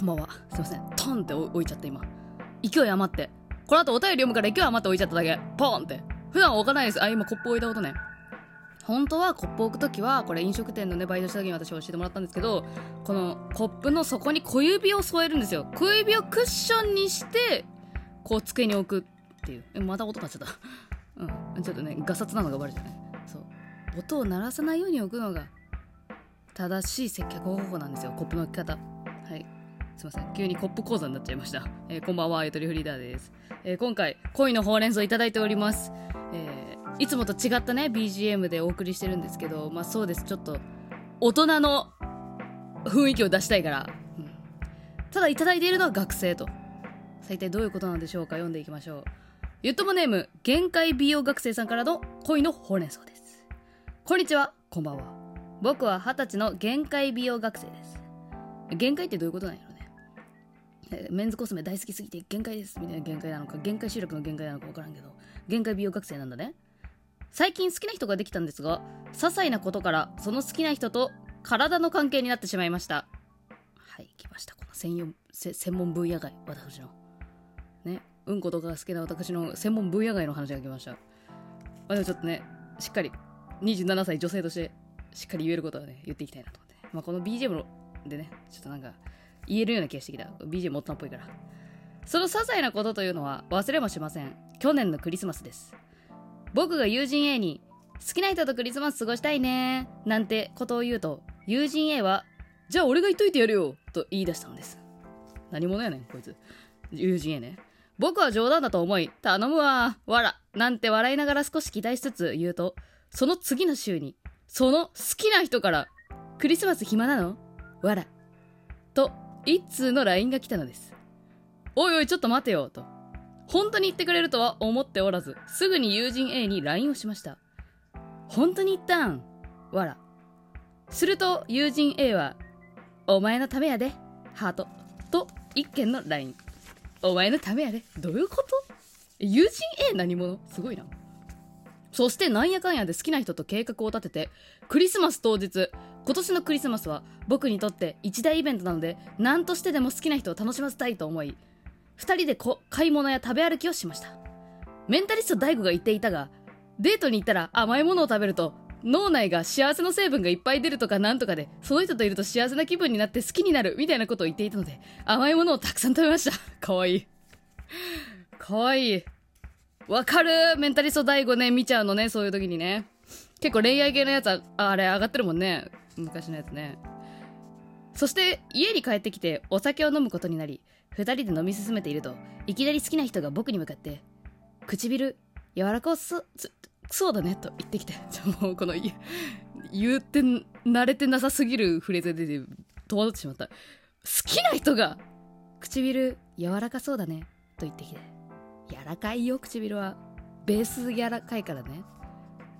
こんばんは。すいません。トンって置いちゃって今。勢い余って。この後お便り読むから勢い余って置いちゃっただけ。ポンって。普段置かないです。あ、今コップ置いたことね。本当はコップ置く時はこれ飲食店のねバイトした時に私教えてもらったんですけどこのコップの底に小指を添えるんですよ小指をクッションにしてこう机に置くっていうえまた音鳴っちゃった うんちょっとねガサツなのがバレちゃうねそう音を鳴らさないように置くのが正しい接客方法なんですよコップの置き方すいません。急にコップ講座になっちゃいました、えー、こんばんは。ゆとりフリーダーです、えー、今回恋のほうれん草いただいております、えー、いつもと違ったね BGM でお送りしてるんですけどまあそうです。ちょっと大人の雰囲気を出したいから、うん、ただいただいているのは学生と。一体どういうことなんでしょうか？読んでいきましょう。ゆっともネーム限界美容学生さんからの恋のほうれん草です。こんにちは。こんばんは。僕は二十歳の限界美容学生です。限界ってどういうことなんやろ？メンズコスメ大好きすぎて限界です。みたいな限界なのか限界集落の限界なのか分からんけど。限界美容学生なんだね。最近好きな人ができたんですが些細なことからその好きな人と体の関係になってしまいました。はい来ました。この専用専門分野外私の。ねうんことかが好きな私の専門分野外の話が来ました。まあ、でもちょっとね、しっかり27歳女性としてしっかり言えることはね、言っていきたいなと思って、まあ、この BGM でね、ちょっとなんか言えるような気がしてきた。BGM 大人っぽいから。その些細なことというのは忘れもしません。去年のクリスマスです。僕が友人 A に好きな人とクリスマス過ごしたいねなんてことを言うと、友人 A は、じゃあ俺が言っといてやるよと言い出したのです。何者やねん、こいつ。友人 A ね。僕は冗談だと思い、頼むわ、わら、なんて笑いながら少し期待しつつ言うと、その次の週に、その好きな人から、クリスマス暇なの？わら。と、一通の LINE が来たのです。おいおい、ちょっと待てよ、と。本当に言ってくれるとは思っておらず、すぐに友人 A に LINE をしました。本当に言ったん？わら。すると、友人 A は、お前のためやで、ハート。と、一件の LINE。お前のためやで。どういうこと？友人 A 何者？すごいな。そしてなんやかんやで好きな人と計画を立てて、クリスマス当日、今年のクリスマスは僕にとって一大イベントなので、何としてでも好きな人を楽しませたいと思い、二人で買い物や食べ歩きをしました。メンタリスト DAIGO が言っていたが、デートに行ったら甘いものを食べると脳内が幸せの成分がいっぱい出るとかなんとかで、その人といると幸せな気分になって好きになるみたいなことを言っていたので、甘いものをたくさん食べました。かわいい。かわいい。わかるメンタリスト第5ね、見ちゃうのね、そういう時にね。結構恋愛系のやつは、あれ上がってるもんね。昔のやつね。そして家に帰ってきてお酒を飲むことになり、二人で飲み進めていると、いきなり好きな人が僕に向かって、唇、柔らかそう、そうだねと言ってきてもうこの言って慣れてなさすぎるフレーズで戸惑ってしまった。好きな人が唇柔らかそうだねと言ってきて柔らかいよ唇は。ベース柔らかいからね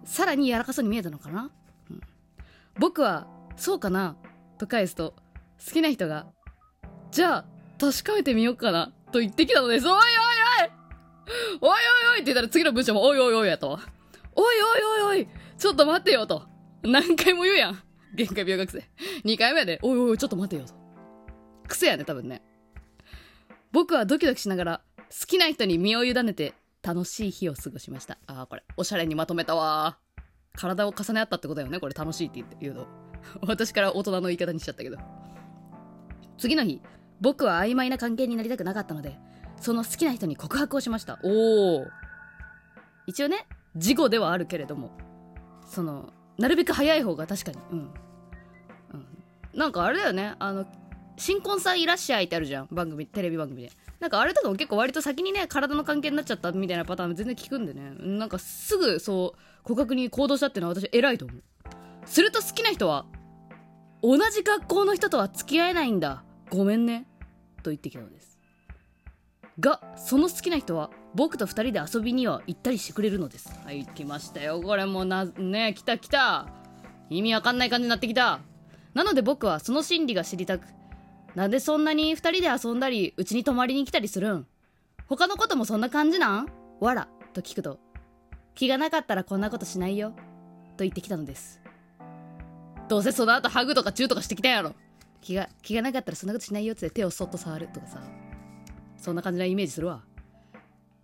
さらに柔らかそうに見えたのかな、僕はそうかな？と返すと好きな人がじゃあ確かめてみようかな？と言ってきたのですおいおいおいおいおいおいって言ったら次の文章もおいおいおいやとおいおいおいおいちょっと待ってよと。何回も言うやん。限界病学生。2回目やで、おいおいちょっと待てよと。癖やね、多分ね。僕はドキドキしながら、好きな人に身を委ねて、楽しい日を過ごしました。ああ、これ、おしゃれにまとめたわ。体を重ね合ったってことだよね、これ楽しいって言うと。私から大人の言い方にしちゃったけど。次の日、僕は曖昧な関係になりたくなかったので、その好きな人に告白をしました。おお。一応ね、事故ではあるけれどもそのなるべく早い方が確かにうん、うん、なんかあれだよねあの新婚さんいらっしゃいってあるじゃん。番組テレビ番組で。なんかあれとかも結構割と先にね体の関係になっちゃったみたいなパターン全然聞くんでね。なんかすぐそう告白に行動したっていうのは私偉いと思う。すると好きな人は同じ学校の人とは付き合えないんだ。ごめんね。と言ってきたのです。がその好きな人は僕と2人で遊びには行ったりしてくれるのです。はい来ましたよ。これもなね来た来た。意味わかんない感じになってきた。なので僕はその心理が知りたくなんでそんなに2人で遊んだりうちに泊まりに来たりするん？他のこともそんな感じなん？わらと聞くと。気がなかったらこんなことしないよ。と言ってきたのです。どうせその後ハグとかチューとかしてきたやろ。気が気がなかったらそんなことしないよ。って手をそっと触るとかさ。そんな感じなイメージするわ。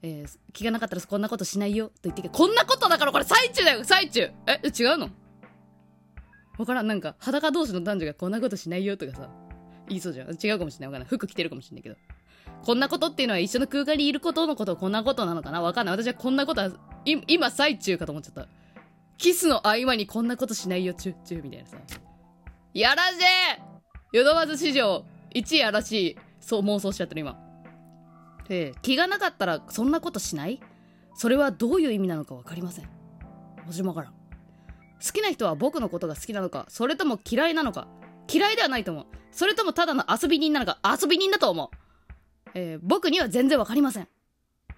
えー、気がなかったらこんなことしないよ。と言ってけこんなことだからこれ最中だよ。最中。え違うの？わからん。なんか裸同士の男女がこんなことしないよ。とかさ。言いそうじゃん。違うかもしれない。わかんない。服着てるかもしれないけど。こんなことっていうのは一緒の空間にいることのことをこんなことなのかな？わかんない。私はこんなことは今最中かと思っちゃった。キスの合間にこんなことしないよチュッチュみたいなさ。やらしいヨドバズ史上1位やらしい。そう妄想しちゃってる今。ええ気がなかったらそんなことしない？それはどういう意味なのか分かりません。私もから。好きな人は僕のことが好きなのかそれとも嫌いなのか。嫌いではないと思う。それともただの遊び人なのか遊び人だと思う。えー、僕には全然わかりません。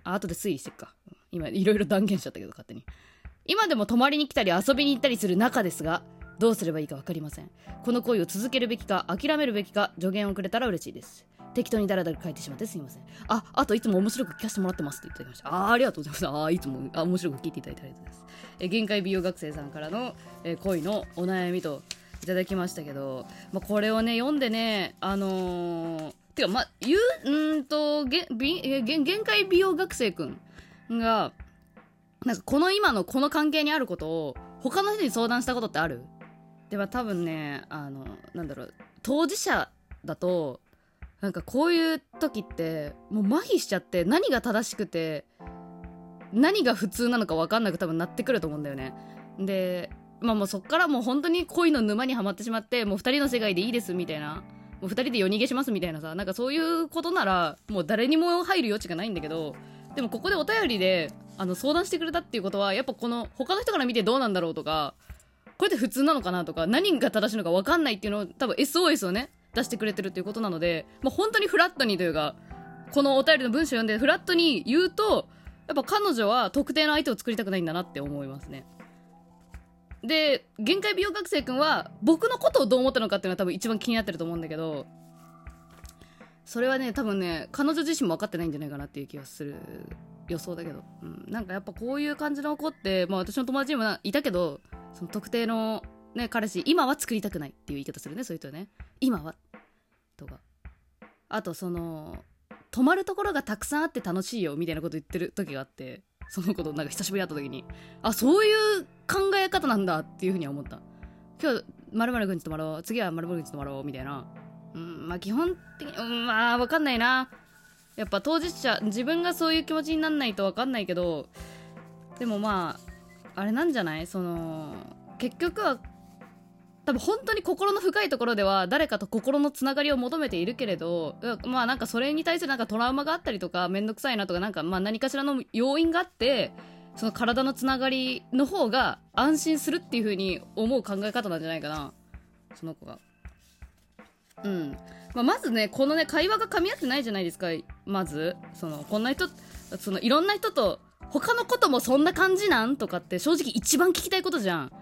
あ後で推理してっか。今いろいろ断言しちゃったけど勝手に。今でも泊まりに来たり遊びに行ったりする仲ですがどうすればいいか分かりません。この恋を続けるべきか諦めるべきか助言をくれたら嬉しいです。適当にダラダラ書いてしまってすいません。ああといつも面白く聞かせてもらってますって言っていただきました。あありがとうございます。あいつもあ面白く聞いていただいてありがとうございます。え限界美容学生さんからの、え恋のお悩みとただきましたけど、まあ、これをね読んでねあのー、てかまあ言うんとげびえ限界美容学生くんがなんかこの今のこの関係にあることを他の人に相談したことってある？では多分ねあのなんだろう当事者だとなんかこういう時ってもう麻痺しちゃって何が正しくて何が普通なのか分かんなく多分なってくると思うんだよね。でまあもうそっからもう本当に恋の沼にはまってしまってもう2人の世界でいいですみたいな。もう2人で夜逃げしますみたいなさなんかそういうことならもう誰にも入る余地がないんだけどでもここでお便りであの相談してくれたっていうことはやっぱこの他の人から見てどうなんだろうとかこれって普通なのかなとか何が正しいのか分かんないっていうのを多分 SOS をね出してくれてるっていうことなので、まあ、本当にフラットにというかこのお便りの文章を読んでフラットに言うとやっぱ彼女は特定の相手を作りたくないんだなって思いますね。で限界美容学生くんは僕のことをどう思ったのかっていうのは多分一番気になってると思うんだけどそれはね多分ね彼女自身も分かってないんじゃないかなっていう気がする予想だけど、うん、なんかやっぱこういう感じの子って、まあ、私の友達にもいたけどその特定の、ね、彼氏今は作りたくないっていう言い方するねそういう人ね。今はとか。あとその泊まるところがたくさんあって楽しいよみたいなこと言ってる時があってそのことなんか久しぶりに会った時に。あそういう考え方なんだっていうふうには思った。今日〇〇くんち泊まろう次は〇〇くんち泊まろうみたいな。うんまあ基本的にうんまあ分かんないな。やっぱ当事者自分がそういう気持ちになんないと分かんないけどでもまああれなんじゃない？その結局は多分本当に心の深いところでは誰かと心のつながりを求めているけれどまあなんかそれに対するなんかトラウマがあったりとか面倒くさいなとかなんかまあ何かしらの要因があってその体のつながりの方が安心するっていう風に思う考え方なんじゃないかな。その子が。うん、まあ、まずねこのね会話が噛み合ってないじゃないですか。まず。そのこんな人そのいろんな人と他のこともそんな感じなんとかって正直一番聞きたいことじゃん。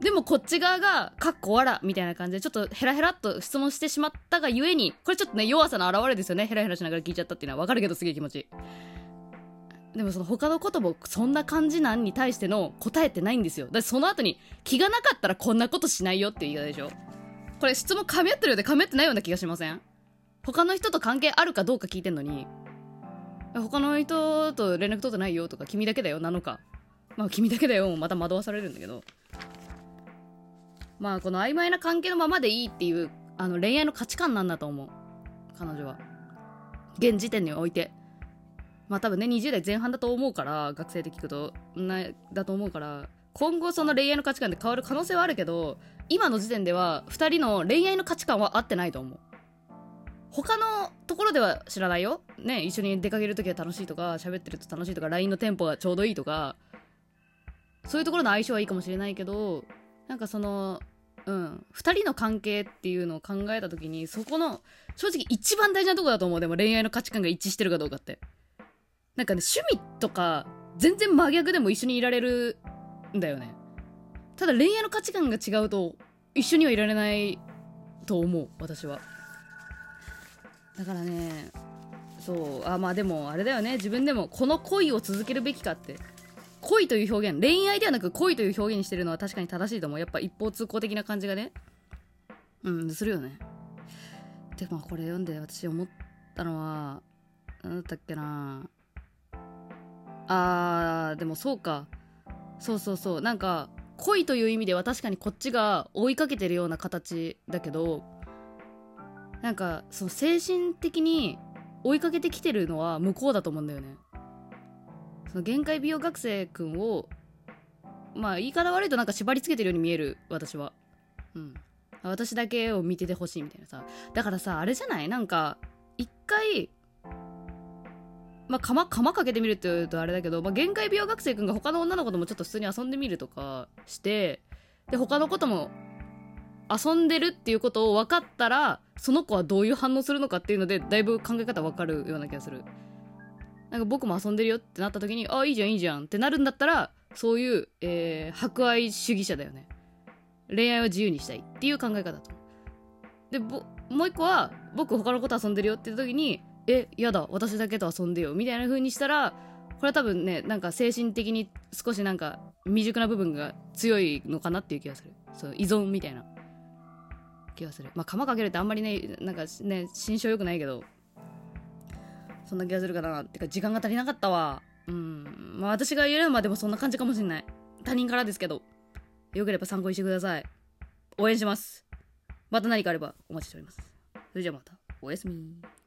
でもこっち側が、かっこわら、みたいな感じで、ちょっとヘラヘラっと質問してしまったがゆえに、これちょっとね、弱さの表れですよね。ヘラヘラしながら聞いちゃったっていうのはわかるけど、すげえ気持ち。でもその他のこともそんな感じなんに対しての答えってないんですよ。だってその後に気がなかったらこんなことしないよっていう言い方でしょ。これ質問噛み合ってるようで噛み合ってないような気がしません？他の人と関係あるかどうか聞いてんのに、他の人と連絡取ってないよとか、君だけだよなのか。まあ君だけだよ、また惑わされるんだけど。まあこの曖昧な関係のままでいいっていうあの恋愛の価値観なんだと思う彼女は現時点においてまあ多分ね20代前半だと思うから学生で聞くとなだと思うから今後その恋愛の価値観で変わる可能性はあるけど今の時点では2人の恋愛の価値観は合ってないと思う。他のところでは知らないよ。ね一緒に出かける時は楽しいとか喋ってると楽しいとか LINE のテンポがちょうどいいとかそういうところの相性はいいかもしれないけどなんかそのうん2人の関係っていうのを考えた時にそこの正直一番大事なとこだと思う。でも恋愛の価値観が一致してるかどうかって。なんかね趣味とか全然真逆でも一緒にいられるんだよね。ただ恋愛の価値観が違うと一緒にはいられないと思う私は。だからねそうあまあでもあれだよね。自分でもこの恋を続けるべきかって。恋という表現恋愛ではなく恋という表現にしてるのは確かに正しいと思う。やっぱ一方通行的な感じがね。うんするよね。でもこれ読んで私思ったのは何だったっけな。あーでもそうか。そうそうそう。なんか恋という意味では確かにこっちが追いかけてるような形だけどなんかその精神的に追いかけてきてるのは向こうだと思うんだよね。その限界美容学生くんをまあ言い方悪いとなんか縛りつけてるように見える私は。うん。私だけを見ててほしいみたいなさ。だからさあれじゃない？なんか一回まあ、釜、釜かけてみるって言うとあれだけど、まあ、限界美容学生くんが他の女の子ともちょっと普通に遊んでみるとかして、で、他の子とも遊んでるっていうことを分かったら、その子はどういう反応するのかっていうので、だいぶ考え方分かるような気がする。なんか僕も遊んでるよってなった時に、あ、いいじゃんいいじゃんってなるんだったら、そういう、えー、博愛主義者だよね。恋愛は自由にしたいっていう考え方と。で、ぼ、もう一個は、僕他の子と遊んでるよって言った時に、え、やだ、私だけと遊んでよ、みたいな風にしたら、これは多分ね、なんか精神的に少しなんか未熟な部分が強いのかなっていう気がする。そう、依存みたいな気がする。まあ、釜かけるってあんまりね、なんかね、心象良くないけど、そんな気がするかな。てか、時間が足りなかったわ。うん。まあ、私が言えるまでもそんな感じかもしんない。他人からですけど、よければ参考にしてください。応援します。また何かあればお待ちしております。それじゃあまた、おやすみ。